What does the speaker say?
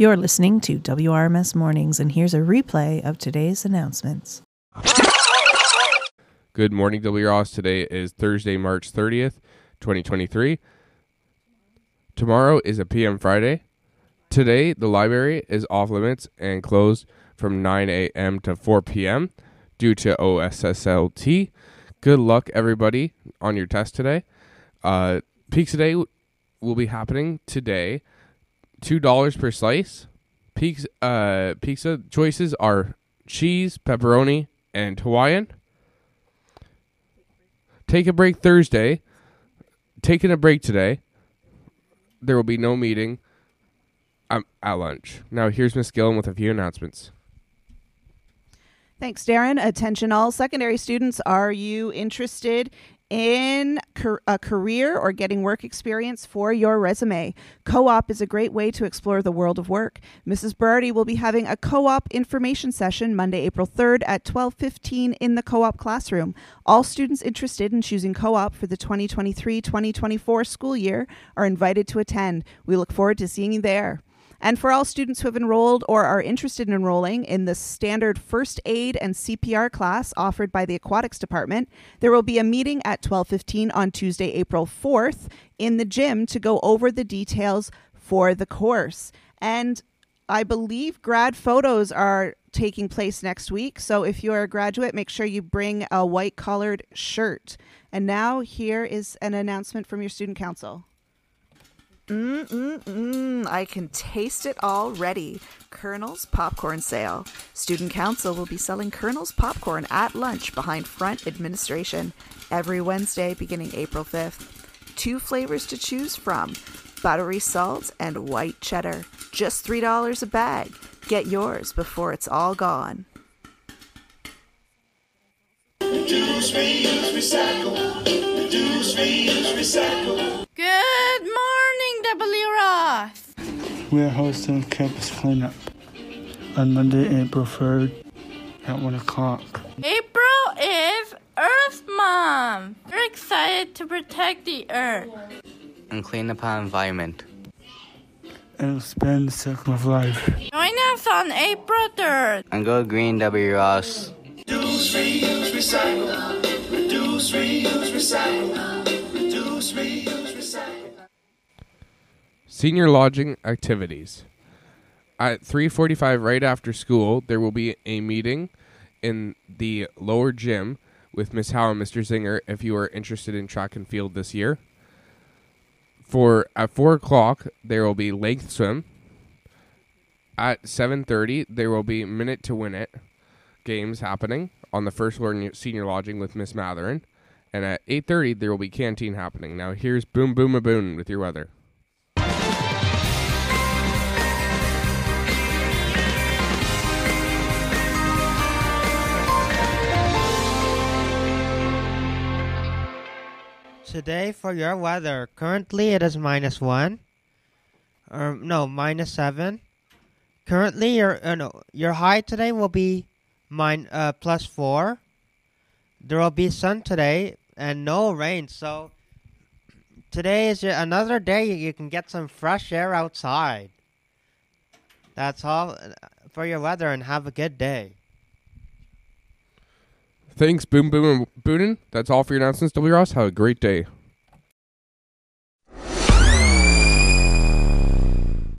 You're listening to WRMS Mornings, and here's a replay of today's announcements. Good morning, W. Ross. Today is Thursday, March 30th, 2023. Tomorrow is a PM Friday. Today, the library is off limits and closed from 9 a.m. to 4 p.m. due to OSSLT. Good luck, everybody, on your test today. Uh, Pizza Day will be happening today. $2 per slice. Pizza, uh, pizza choices are cheese, pepperoni, and Hawaiian. Take a break Thursday. Taking a break today. There will be no meeting um, at lunch. Now, here's Miss Gillen with a few announcements. Thanks, Darren. Attention, all secondary students. Are you interested in a career or getting work experience for your resume. Co op is a great way to explore the world of work. Mrs. Berardi will be having a co op information session Monday, April 3rd at 1215 in the co op classroom. All students interested in choosing co op for the 2023 2024 school year are invited to attend. We look forward to seeing you there. And for all students who have enrolled or are interested in enrolling in the standard first aid and CPR class offered by the aquatics department, there will be a meeting at 12:15 on Tuesday, April 4th in the gym to go over the details for the course. And I believe grad photos are taking place next week. So if you're a graduate, make sure you bring a white collared shirt. And now here is an announcement from your student council. Mmm, I can taste it already. Kernels Popcorn Sale. Student Council will be selling Kernels Popcorn at lunch behind Front Administration every Wednesday beginning April 5th. Two flavors to choose from buttery salt and white cheddar. Just $3 a bag. Get yours before it's all gone. Reduce, reuse, recycle. Reduce, reuse, recycle. We're hosting campus cleanup on Monday, April 3rd at 1 o'clock. April is Earth Month. We're excited to protect the Earth and clean up our environment. And expand the circle of life. Join us on April 3rd. And go green, W. Ross. Reduce, reuse, recycle. Reduce, reuse, recycle. Reduce, reuse, recycle. Senior lodging activities. At 3:45 right after school, there will be a meeting in the lower gym with Miss Howe and Mr. Zinger if you are interested in track and field this year. For at four o'clock, there will be length swim. At 7:30, there will be minute to win it games happening on the first floor senior lodging with Miss Matherin. And at 8:30, there will be canteen happening. Now here's Boom Boom a Boon with your weather. Today for your weather. Currently it is minus one. Or no, minus seven. Currently your uh, no, your high today will be uh, plus four. There will be sun today and no rain. So today is another day you can get some fresh air outside. That's all uh, for your weather and have a good day. Thanks, Boom Boom and Boonin. That's all for your announcements, W. Ross. Have a great day.